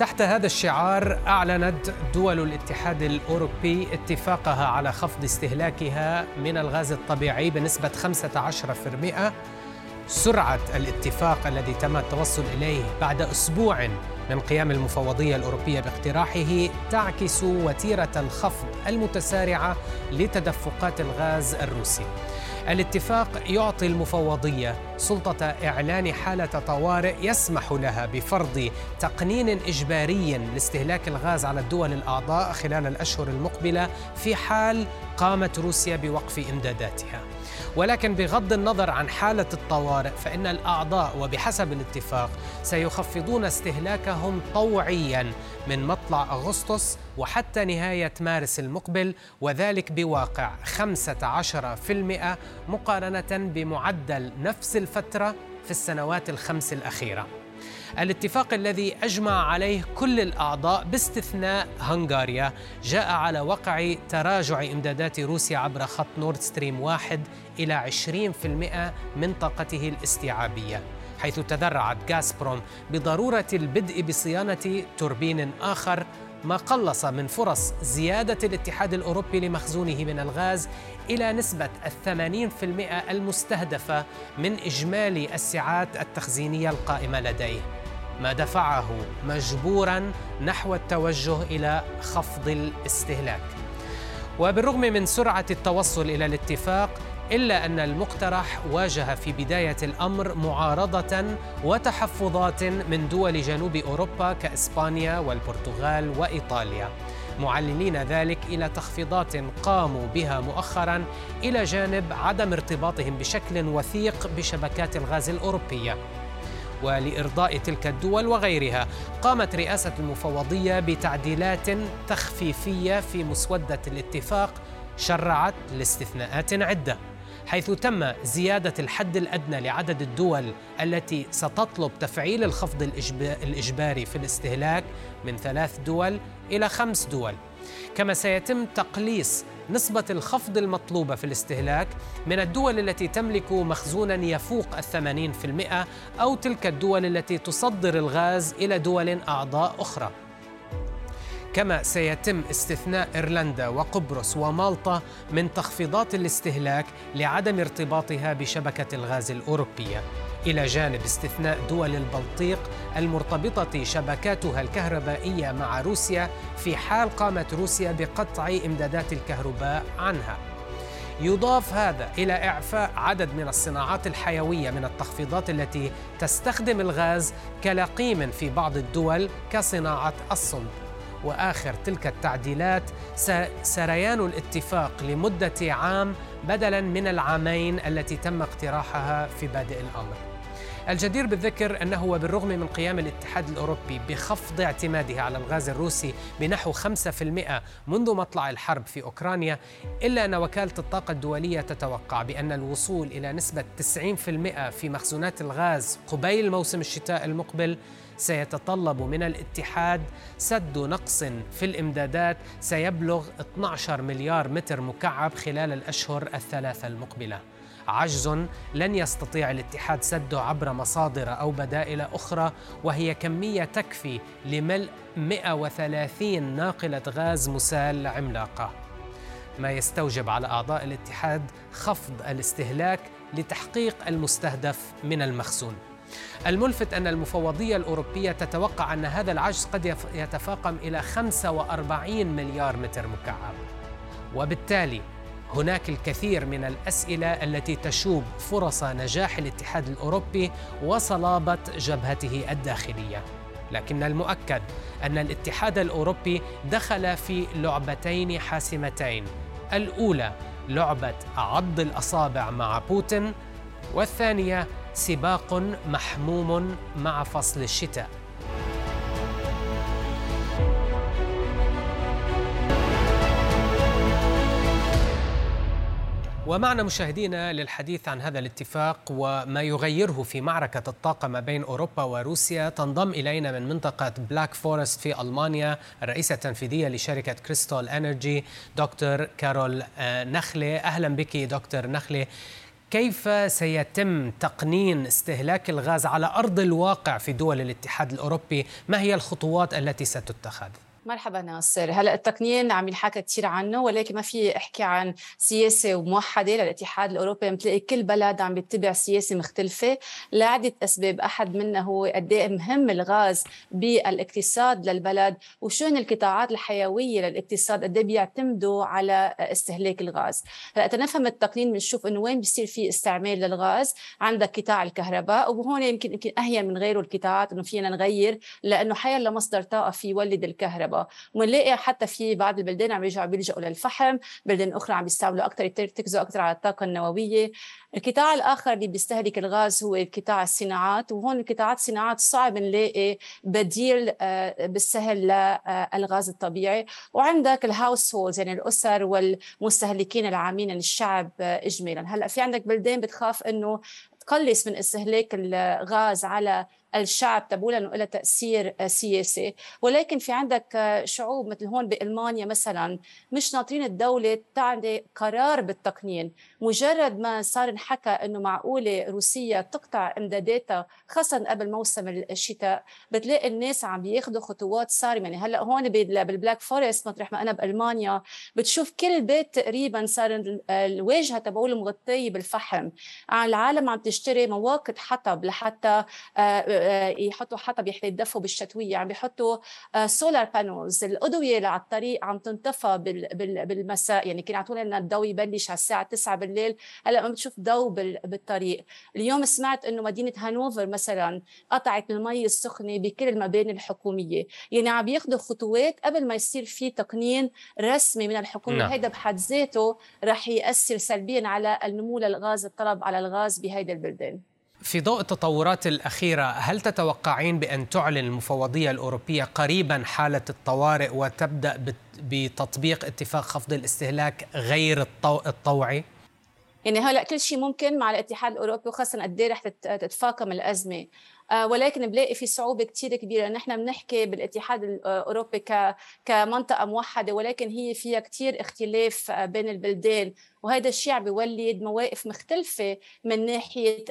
تحت هذا الشعار أعلنت دول الاتحاد الأوروبي اتفاقها على خفض استهلاكها من الغاز الطبيعي بنسبة 15% سرعة الاتفاق الذي تم التوصل إليه بعد أسبوع من قيام المفوضية الأوروبية باقتراحه تعكس وتيرة الخفض المتسارعة لتدفقات الغاز الروسي. الاتفاق يعطي المفوضية سلطة إعلان حالة طوارئ يسمح لها بفرض تقنين إجباري لاستهلاك الغاز على الدول الأعضاء خلال الأشهر المقبلة في حال قامت روسيا بوقف إمداداتها. ولكن بغض النظر عن حالة الطوارئ فإن الأعضاء وبحسب الاتفاق سيخفضون استهلاكهم طوعيا من مطلع أغسطس وحتى نهاية مارس المقبل وذلك بواقع 15% مقارنة بمعدل نفس الفترة في السنوات الخمس الأخيرة. الاتفاق الذي أجمع عليه كل الأعضاء باستثناء هنغاريا جاء على وقع تراجع إمدادات روسيا عبر خط نورد ستريم واحد إلى 20% من طاقته الاستيعابية حيث تذرعت غازبروم بضرورة البدء بصيانة توربين آخر ما قلص من فرص زيادة الاتحاد الأوروبي لمخزونه من الغاز إلى نسبة الثمانين في المئة المستهدفة من إجمالي السعات التخزينية القائمة لديه. ما دفعه مجبورا نحو التوجه إلى خفض الاستهلاك. وبالرغم من سرعة التوصل إلى الاتفاق إلا أن المقترح واجه في بداية الأمر معارضة وتحفظات من دول جنوب أوروبا كإسبانيا والبرتغال وإيطاليا. معللين ذلك إلى تخفيضات قاموا بها مؤخرا إلى جانب عدم ارتباطهم بشكل وثيق بشبكات الغاز الأوروبية. ولإرضاء تلك الدول وغيرها قامت رئاسة المفوضية بتعديلات تخفيفية في مسودة الاتفاق شرعت لاستثناءات عدة حيث تم زيادة الحد الأدنى لعدد الدول التي ستطلب تفعيل الخفض الإجباري في الاستهلاك من ثلاث دول إلى خمس دول. كما سيتم تقليص نسبة الخفض المطلوبة في الاستهلاك من الدول التي تملك مخزونا يفوق الثمانين في المئة أو تلك الدول التي تصدر الغاز إلى دول أعضاء أخرى. كما سيتم استثناء إيرلندا وقبرص ومالطا من تخفيضات الاستهلاك لعدم ارتباطها بشبكة الغاز الأوروبية. إلى جانب استثناء دول البلطيق المرتبطة شبكاتها الكهربائية مع روسيا في حال قامت روسيا بقطع إمدادات الكهرباء عنها. يضاف هذا إلى إعفاء عدد من الصناعات الحيوية من التخفيضات التي تستخدم الغاز كلقيم في بعض الدول كصناعة الصلب. وآخر تلك التعديلات سريان الاتفاق لمدة عام بدلا من العامين التي تم اقتراحها في بادئ الأمر. الجدير بالذكر أنه وبالرغم من قيام الاتحاد الأوروبي بخفض اعتماده على الغاز الروسي بنحو 5% منذ مطلع الحرب في أوكرانيا إلا أن وكالة الطاقة الدولية تتوقع بأن الوصول إلى نسبة 90% في مخزونات الغاز قبيل موسم الشتاء المقبل سيتطلب من الاتحاد سد نقص في الإمدادات سيبلغ 12 مليار متر مكعب خلال الأشهر الثلاثة المقبلة. عجز لن يستطيع الاتحاد سده عبر مصادر أو بدائل أخرى وهي كمية تكفي لملء 130 ناقلة غاز مسال عملاقة. ما يستوجب على أعضاء الاتحاد خفض الاستهلاك لتحقيق المستهدف من المخزون. الملفت أن المفوضية الأوروبية تتوقع أن هذا العجز قد يتفاقم إلى 45 مليار متر مكعب. وبالتالي هناك الكثير من الأسئلة التي تشوب فرص نجاح الاتحاد الأوروبي وصلابة جبهته الداخلية. لكن المؤكد أن الاتحاد الأوروبي دخل في لعبتين حاسمتين. الأولى لعبة عض الأصابع مع بوتين والثانية سباق محموم مع فصل الشتاء. ومعنا مشاهدينا للحديث عن هذا الاتفاق وما يغيره في معركة الطاقة ما بين أوروبا وروسيا. تنضم إلينا من منطقة Black Forest في ألمانيا الرئيسة التنفيذية لشركة Crystol Energy دكتور كارول آه، نخلة أهلا بك دكتور نخلة كيف سيتم تقنين استهلاك الغاز على أرض الواقع في دول الاتحاد الأوروبي ما هي الخطوات التي ستتخذ؟ مرحبا ناصر. هلا التقنين عم ينحكى كثير عنه ولكن ما في حكي عن سياسة موحده للاتحاد الأوروبي. بتلاقي كل بلد عم بيتبع سياسة مختلفة لعدة أسباب. أحد منها هو قد إيه مهم الغاز بالاقتصاد للبلد وشون القطاعات الحيوية للاقتصاد قد إيه بيعتمدوا على استهلاك الغاز. هلا تنفهم التقنين بنشوف إنه وين بيصير في استعمال للغاز. عندك قطاع الكهرباء وهون يمكن يمكن أهين من غيره القطاعات إنه فينا نغير لأنه حيلا مصدر طاقة في يولد الكهرباء. ونلاقي حتى في بعض البلدان عم يرجعوا بيلجأوا للفحم بلدان أخرى عم يستعملوا أكثر يرتكزوا أكثر على الطاقة النووية. القطاع الآخر اللي بيستهلك الغاز هو قطاع الصناعات وهون القطاعات الصناعات صعب نلاقي بديل آه، بالسهل للغاز الطبيعي. وعندك الهاوس هولز يعني الأسر والمستهلكين العامين للشعب آه، اجمالا. هلأ في عندك بلدان بتخاف إنه تقلص من استهلاك الغاز على الشعب تبولا إنه لها تأثير آه، سياسي. ولكن في عندك آه، شعوب مثل هون بألمانيا مثلا مش ناطرين الدولة تعطي قرار بالتقنين. مجرد ما صار انحكى إنه معقولة روسيا تقطع إمداداتها خاصه قبل موسم الشتاء بتلاقي الناس عم بياخذوا خطوات صارمة. يعني هلأ هون بال Black Forest مطرح ما أنا بألمانيا بتشوف كل بيت تقريبا صار الواجهة تبعوله مغطية بالفحم. العالم عم تشتري مواقد حطب لحتى آه، يحطوا حطب يدفوا بالشتوية عم بيحطوا سولار آه، panels الأضوية على الطريق عم تنطفى بالمساء. يعني كانوا يعطونا لنا الضوء يبلش على الساعة 9 بالليل. هلأ ما بتشوف ضوء بالطريق. اليوم سمعت إنه مدينة هانوفر مثلا قطعت المي السخنة بكل المباني الحكومية. يعني عم ياخذوا خطوات قبل ما يصير في تقنين رسمي من الحكومة. نعم. هيدا بحد ذاته رح يأثر سلبيا على النمو للغاز الطلب على الغاز بهيدا البلدان. في ضوء التطورات الأخيرة هل تتوقعين بأن تعلن المفوضية الأوروبية قريبا حالة الطوارئ وتبدأ بتطبيق اتفاق خفض الاستهلاك غير الطوعي؟ يعني هلأ كل شيء ممكن مع الاتحاد الأوروبي وخاصة قد إيه رح تتفاقم الأزمة ولكن بلاقي في صعوبة كثير كبيرة. نحن بنحكي بالاتحاد الأوروبي كمنطقة موحدة ولكن هي فيها كثير اختلاف آه، بين البلدان. وهذا الشيء عم بيولد مواقف مختلفة من ناحية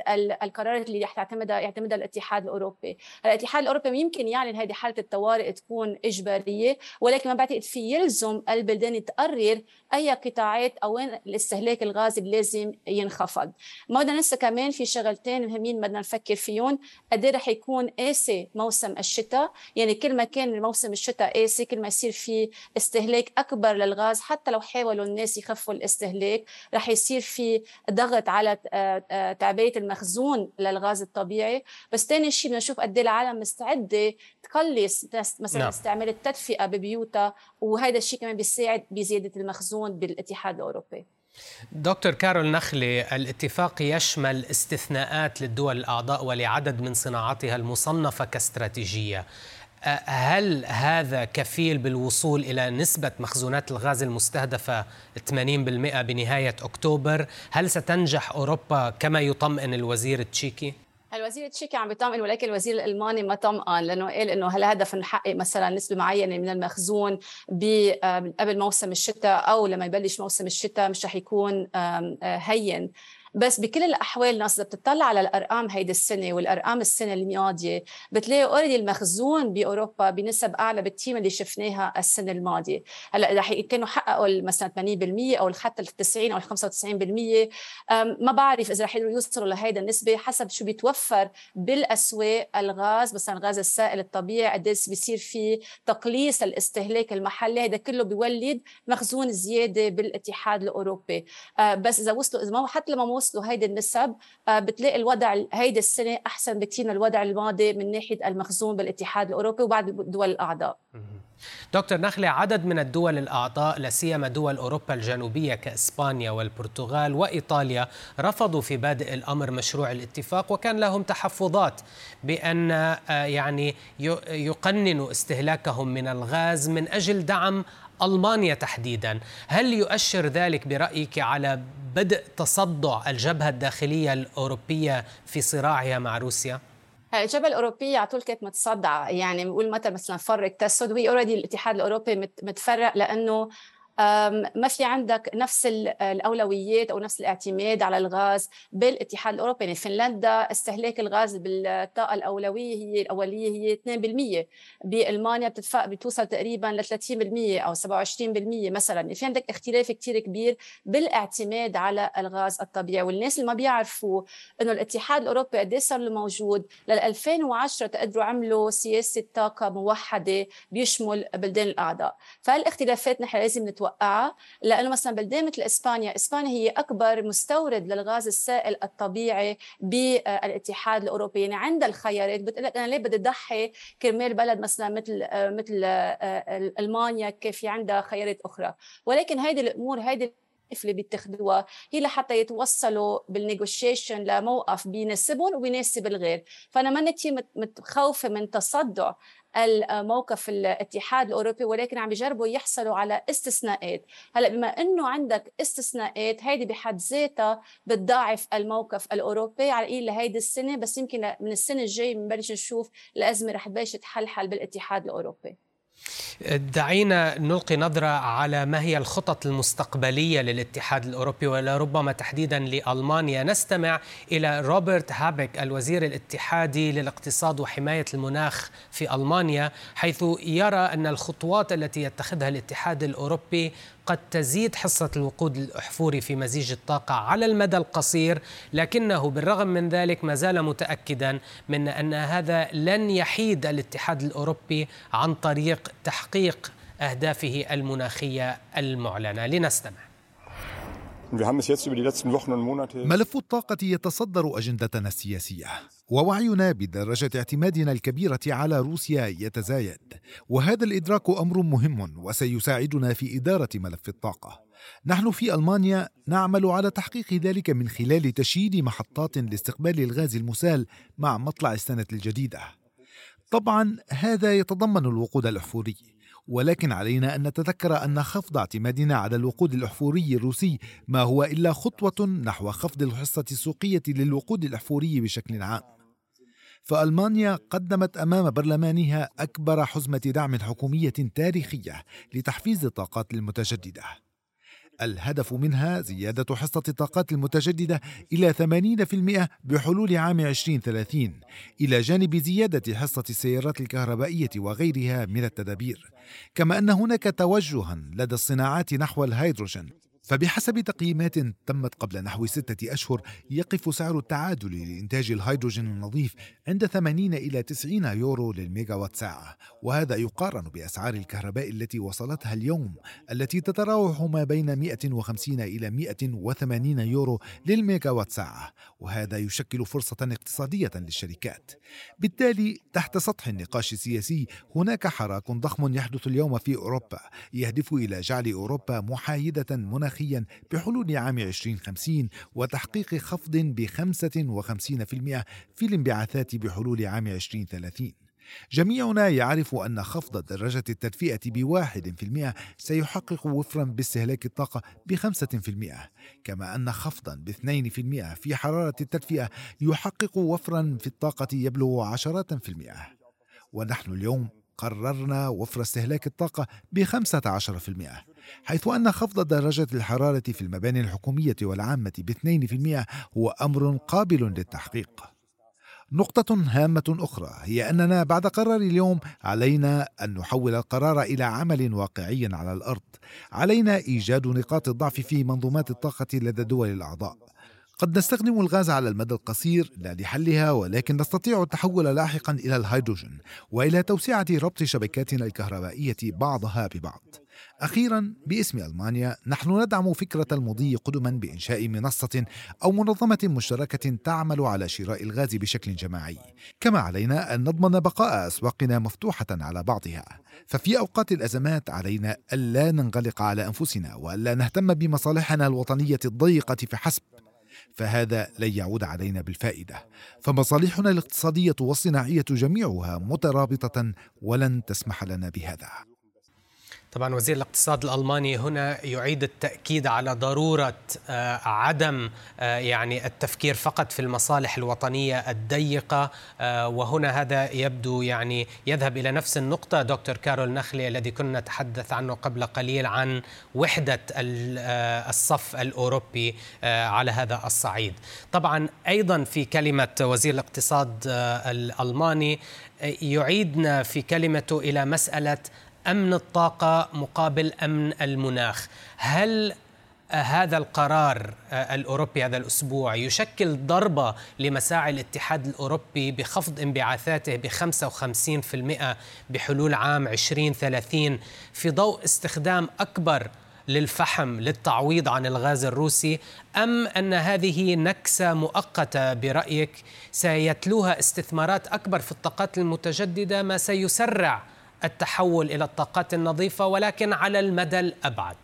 القرارات اللي رح تعتمدها يعتمدها الاتحاد الأوروبي، الاتحاد الأوروبي يمكن يعلن هذه حالة الطوارئ تكون إجبارية ولكن ما بعتقد في يلزم البلدان تقرر أي قطاعات أو وين الاستهلاك الغازي لازم ينخفض. ما بدنا ننسى كمان في شغلتين مهمين بدنا نفكر فيهم، قد رح يكون قاسي موسم الشتاء، يعني كل ما كان موسم الشتاء قاسي كل ما يصير في استهلاك أكبر للغاز حتى لو حاولوا الناس يخفوا الاستهلاك رح يصير في ضغط على آه، آه، تعبئة المخزون للغاز الطبيعي. بس ثاني شيء بدنا نشوف قد إيه العالم مستعدة تقلص مثلا نعم. استعمال التدفئة ببيوتها وهذا الشيء كمان بيساعد بزيادة المخزون بالاتحاد الأوروبي. دكتور كارول نخلي الاتفاق يشمل استثناءات للدول الأعضاء ولعدد من صناعاتها المصنفة كاستراتيجية هل هذا كفيل بالوصول إلى نسبة مخزونات الغاز المستهدفة 80% بنهاية أكتوبر؟ هل ستنجح أوروبا كما يطمئن الوزير التشيكي؟ الوزير التشيكي عم بيطمئن ولكن الوزير الألماني ما طمئن لأنه قال إنه الهدف نحقق مثلا نسبة معينة من المخزون قبل موسم الشتاء أو لما يبلش موسم الشتاء مش رح يكون هين. بس بكل الأحوال ناس إذا بتطلع على الأرقام هيدي السنة والأرقام السنة الماضية بتلاقي اوريدي المخزون بأوروبا بنسب أعلى بكثير من اللي شفناها السنة الماضية. هلأ رح كانوا حققوا مثلا 80% أو حتى ال 90 أو ال 95% ما بعرف إذا رح يوصلوا لهيدا النسبة حسب شو بيتوفر بالأسواق الغاز مثلا الغاز السائل الطبيعي قد بيصير في تقليص الاستهلاك المحلي. هذا كله بيولد مخزون زيادة بالاتحاد الأوروبي. أه، بس إذا وصلوا إذا ما حتى لما وصلوا هيدي النسب آه، بتلاقي الوضع هيدي السنة أحسن بكثير من الوضع الماضي من ناحية المخزون بالاتحاد الأوروبي وبعد الدول الأعضاء. دكتور نخلة عدد من الدول الأعضاء لا سيما دول أوروبا الجنوبية كإسبانيا والبرتغال وإيطاليا رفضوا في بادئ الأمر مشروع الاتفاق وكان لهم تحفظات بأن آه، يعني يقننوا استهلاكهم من الغاز من أجل دعم ألمانيا تحديدا هل يؤشر ذلك برأيك على بدء تصدع الجبهة الداخلية الأوروبية في صراعها مع روسيا؟ الجبهة الأوروبية على طول كانت متصدعة يعني بنقول متى مثلا فرق تسد وهي اوريدي الاتحاد الأوروبي متفرق لأنه ما في عندك نفس الأولويات أو نفس الاعتماد على الغاز بالاتحاد الأوروبي؟ يعني فنلندا استهلاك الغاز بالطاقة الأولوية هي الأولية هي 2% بألمانيا بتدفع بتوصل تقريبا ل 30% أو 27% مثلا. يعني في عندك اختلاف كثير كبير بالاعتماد على الغاز الطبيعي. والناس اللي ما بيعرفوا إنه الاتحاد الأوروبي قد صار له موجود لل 2010 تقدروا عملوا سياسة طاقة موحدة بيشمل بلدان الأعضاء. فهالاختلافات نحن لازم نتوقع متوقعه لأنه مثلا بلدان مثل إسبانيا، إسبانيا هي أكبر مستورد للغاز السائل الطبيعي بالاتحاد الأوروبي، يعني عندها الخيارات بتقول لك أنا ليه بدي اضحي كرمال بلد مثلا مثل مثل ألمانيا كيف في عندها خيارات أخرى، ولكن هيدي الأمور هيدي اللي بيتخذوها هي لحتى يتوصلوا بالنيغوشيشن لموقف بيناسبهم وبيناسب الغير. فأنا ما كثير متخوفة من تصدع الموقف الاتحاد الأوروبي ولكن عم بيجربوا يحصلوا على استثناءات. هلأ بما إنه عندك استثناءات هيدي بحد ذاتها بتضاعف الموقف الأوروبي على قيل لهيدي السنة بس يمكن من السنة الجاية بنبلش نشوف الأزمة رح تبلش تحلحل بالاتحاد الأوروبي. دعينا نلقي نظرة على ما هي الخطط المستقبلية للاتحاد الأوروبي ولربما تحديدا لألمانيا. نستمع إلى روبرت هابك الوزير الاتحادي للاقتصاد وحماية المناخ في ألمانيا حيث يرى أن الخطوات التي يتخذها الاتحاد الأوروبي قد تزيد حصة الوقود الأحفوري في مزيج الطاقة على المدى القصير لكنه بالرغم من ذلك ما زال متأكدا من أن هذا لن يحيد الاتحاد الأوروبي عن طريق تحقيق أهدافه المناخية المعلنة. لنستمع. ملف الطاقة يتصدر أجندتنا السياسية ووعينا بدرجة اعتمادنا الكبيرة على روسيا يتزايد. وهذا الإدراك أمر مهم وسيساعدنا في إدارة ملف الطاقة. نحن في ألمانيا نعمل على تحقيق ذلك من خلال تشييد محطات لاستقبال الغاز المسال مع مطلع السنة الجديدة. طبعا هذا يتضمن الوقود الأحفوري ولكن علينا أن نتذكر أن خفض اعتمادنا على الوقود الأحفوري الروسي ما هو إلا خطوة نحو خفض الحصة السوقية للوقود الأحفوري بشكل عام. فألمانيا قدمت أمام برلمانها أكبر حزمة دعم حكومية تاريخية لتحفيز الطاقات المتجددة. الهدف منها زيادة حصة الطاقات المتجددة إلى 80% بحلول عام 2030 إلى جانب زيادة حصة السيارات الكهربائية وغيرها من التدابير. كما أن هناك توجها لدى الصناعات نحو الهيدروجين فبحسب تقييمات تمت قبل نحو ستة أشهر يقف سعر التعادل لإنتاج الهيدروجين النظيف عند 80 إلى 90 يورو للميجاوات ساعة. وهذا يقارن بأسعار الكهرباء التي وصلتها اليوم التي تتراوح ما بين 150 إلى 180 يورو للميجاوات ساعة. وهذا يشكل فرصة اقتصادية للشركات. بالتالي تحت سطح النقاش السياسي هناك حراك ضخم يحدث اليوم في أوروبا يهدف إلى جعل أوروبا محايدة مناخية. مناخيا بحلول عام 2050 وتحقيق خفض ب 55% في الانبعاثات بحلول عام 2030 جميعنا يعرف أن خفض درجة التدفئة بواحد في المئة سيحقق وفرا باستهلاك الطاقة بخمسة في المئة كما أن خفضا باثنين في المئة في حرارة التدفئة يحقق وفرا في الطاقة يبلغ عشرات في المئة. ونحن اليوم قررنا وفر استهلاك الطاقة في المئة حيث أن خفض درجة الحرارة في المباني الحكومية والعامة في المئة هو أمر قابل للتحقيق نقطة هامة أخرى هي أننا بعد قرار اليوم علينا أن نحول القرار إلى عمل واقعي على الأرض. علينا إيجاد نقاط الضعف في منظومات الطاقة لدى الدول الأعضاء. قد نستخدم الغاز على المدى القصير لا لحلها ولكن نستطيع التحول لاحقا إلى الهيدروجين وإلى توسعة ربط شبكاتنا الكهربائية بعضها ببعض. أخيرا باسم ألمانيا نحن ندعم فكرة المضي قدما بإنشاء منصة أو منظمة مشتركة تعمل على شراء الغاز بشكل جماعي. كما علينا أن نضمن بقاء أسواقنا مفتوحة على بعضها. ففي أوقات الأزمات علينا ألا ننغلق على أنفسنا وألا نهتم بمصالحنا الوطنية الضيقة فحسب فهذا لن يعود علينا بالفائدة. فمصالحنا الاقتصادية والصناعية جميعها مترابطة ولن تسمح لنا بهذا. طبعا وزير الاقتصاد الألماني هنا يعيد التأكيد على ضرورة آه، عدم آه، يعني التفكير فقط في المصالح الوطنية الضيقة آه، وهنا هذا يبدو يعني يذهب إلى نفس النقطة دكتور كارول نخلي الذي كنا نتحدث عنه قبل قليل عن وحدة الصف الأوروبي على هذا الصعيد. طبعا أيضا في كلمة وزير الاقتصاد الألماني يعيدنا في كلمته إلى مسألة أمن الطاقة مقابل أمن المناخ. هل هذا القرار الأوروبي هذا الأسبوع يشكل ضربة لمساعي الاتحاد الأوروبي بخفض انبعاثاته ب 55% بحلول عام 2030 في ضوء استخدام أكبر للفحم للتعويض عن الغاز الروسي أم أن هذه نكسة مؤقتة برأيك؟ سيتلوها استثمارات أكبر في الطاقات المتجددة ما سيسرع التحول إلى الطاقات النظيفة ولكن على المدى الأبعد.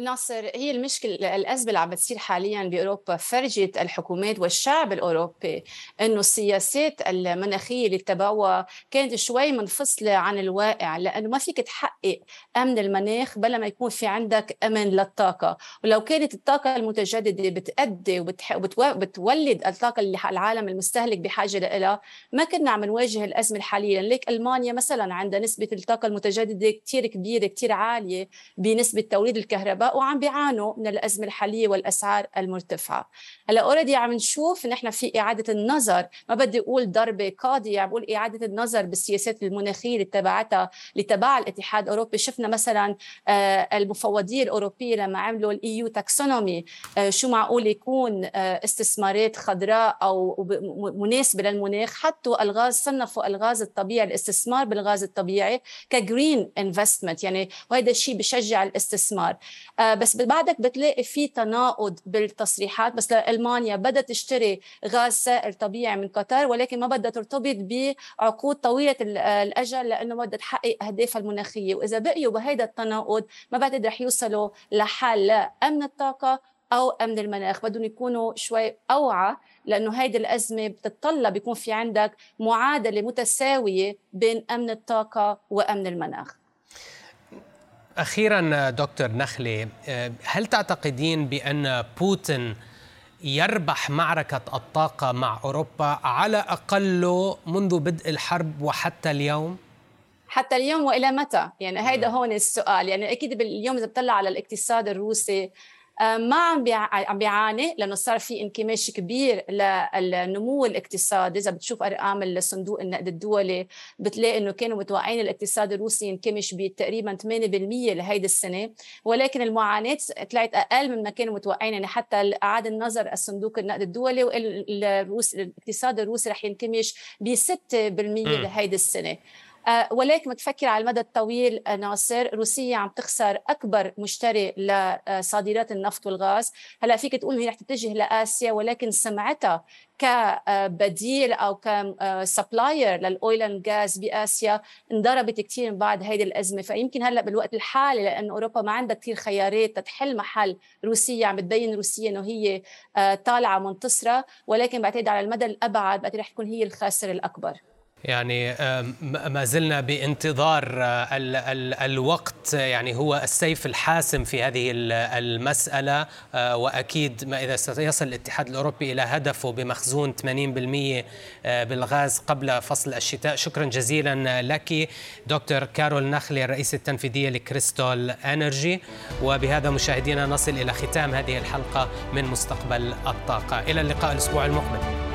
ناصر هي المشكلة الأزمة اللي عم بتصير حاليا بأوروبا فرجت الحكومات والشعب الأوروبي أنه السياسات المناخية اللي اتبعوها كانت شوي منفصلة عن الواقع لأنه ما فيك تحقق أمن المناخ بلا ما يكون في عندك أمن للطاقة. ولو كانت الطاقة المتجددة بتأدي وبتولد الطاقة اللي العالم المستهلك بحاجة لها ما كنا عم نواجه الأزمة الحالية. ليك ألمانيا مثلا عندها نسبة الطاقة المتجددة كتير كبيرة كتير عالية بنسبة توليد الكهرباء. وعم بيعانوا من الأزمة الحالية والأسعار المرتفعة. هلأ already عم نشوف نحن في إعادة النظر. ما بدي أقول ضربة قاضية عم بقول إعادة النظر بالسياسات المناخية اللي تبعتها اللي تبع الاتحاد الأوروبي. شفنا مثلا آه، المفوضية الأوروبية لما عملوا ال EU taxonomy آه، شو معقول يكون آه، استثمارات خضراء أو مناسبة للمناخ. حطوا الغاز صنفوا الغاز الطبيعي الاستثمار بالغاز الطبيعي ك green investment يعني وهذا الشيء بشجع الاستثمار. بس بعدك بتلاقي في تناقض بالتصريحات. بس المانيا بدها تشتري غاز سائل طبيعي من قطر ولكن ما بدها ترتبط بعقود طويلة الأجل لأنه بدها تحقق اهدافها المناخية. وإذا بقيوا بهذا التناقض ما بعتقد رح يوصلوا لحل لا امن الطاقة أو أمن المناخ. بدهم يكونوا شوي أوعى لأنه هيدي الأزمة بتتطلب يكون في عندك معادلة متساوية بين أمن الطاقة وأمن المناخ. أخيرا دكتور نخلي هل تعتقدين بأن بوتين يربح معركة الطاقة مع أوروبا على أقل منذ بدء الحرب وحتى اليوم؟ حتى اليوم وإلى متى؟ يعني هيدا هون السؤال، يعني أكيد اليوم إذا بتطلع على الاقتصاد الروسي آه، ما عم عم بيعاني لأنه صار في انكماش كبير للنمو الاقتصادي. إذا بتشوف أرقام الصندوق النقد الدولي بتلاقي إنه كانوا متوقعين الاقتصاد الروسي ينكمش بتقريبا 8% لهيدي السنة. ولكن المعاناة طلعت أقل مما كانوا متوقعين يعني حتى اعاد النظر الصندوق النقد الدولي والروس الاقتصاد الروسي رح ينكمش ب 6% لهيدي السنة. آه، ولكن تفكر على المدى الطويل آه، ناصر روسيا عم تخسر أكبر مشتري لصادرات النفط والغاز. هلأ فيك تقول هي رح تتجه لاسيا ولكن سمعتها كبديل أو كسبلاير للأويل أند غاز بآسيا انضربت كثير بعد هيدي الأزمة. فيمكن هلأ بالوقت الحالي لأنه أوروبا ما عندها كثير خيارات تتحل محل روسيا عم بتبين روسيا إنه هي آه، طالعة منتصرة ولكن بعتقد على المدى الأبعد بعتقد رح تكون هي الخاسر الأكبر. يعني ما زلنا بانتظار آه، ال ال الوقت يعني هو السيف الحاسم في هذه المسألة آه، وأكيد ما إذا سيصل الاتحاد الأوروبي إلى هدفه بمخزون 80% آه، بالغاز قبل فصل الشتاء. شكرا جزيلا لك دكتور كارول نخلي الرئيسة التنفيذية لكريستال إنرجي. وبهذا مشاهدينا نصل إلى ختام هذه الحلقة من مستقبل الطاقة. إلى اللقاء الأسبوع المقبل.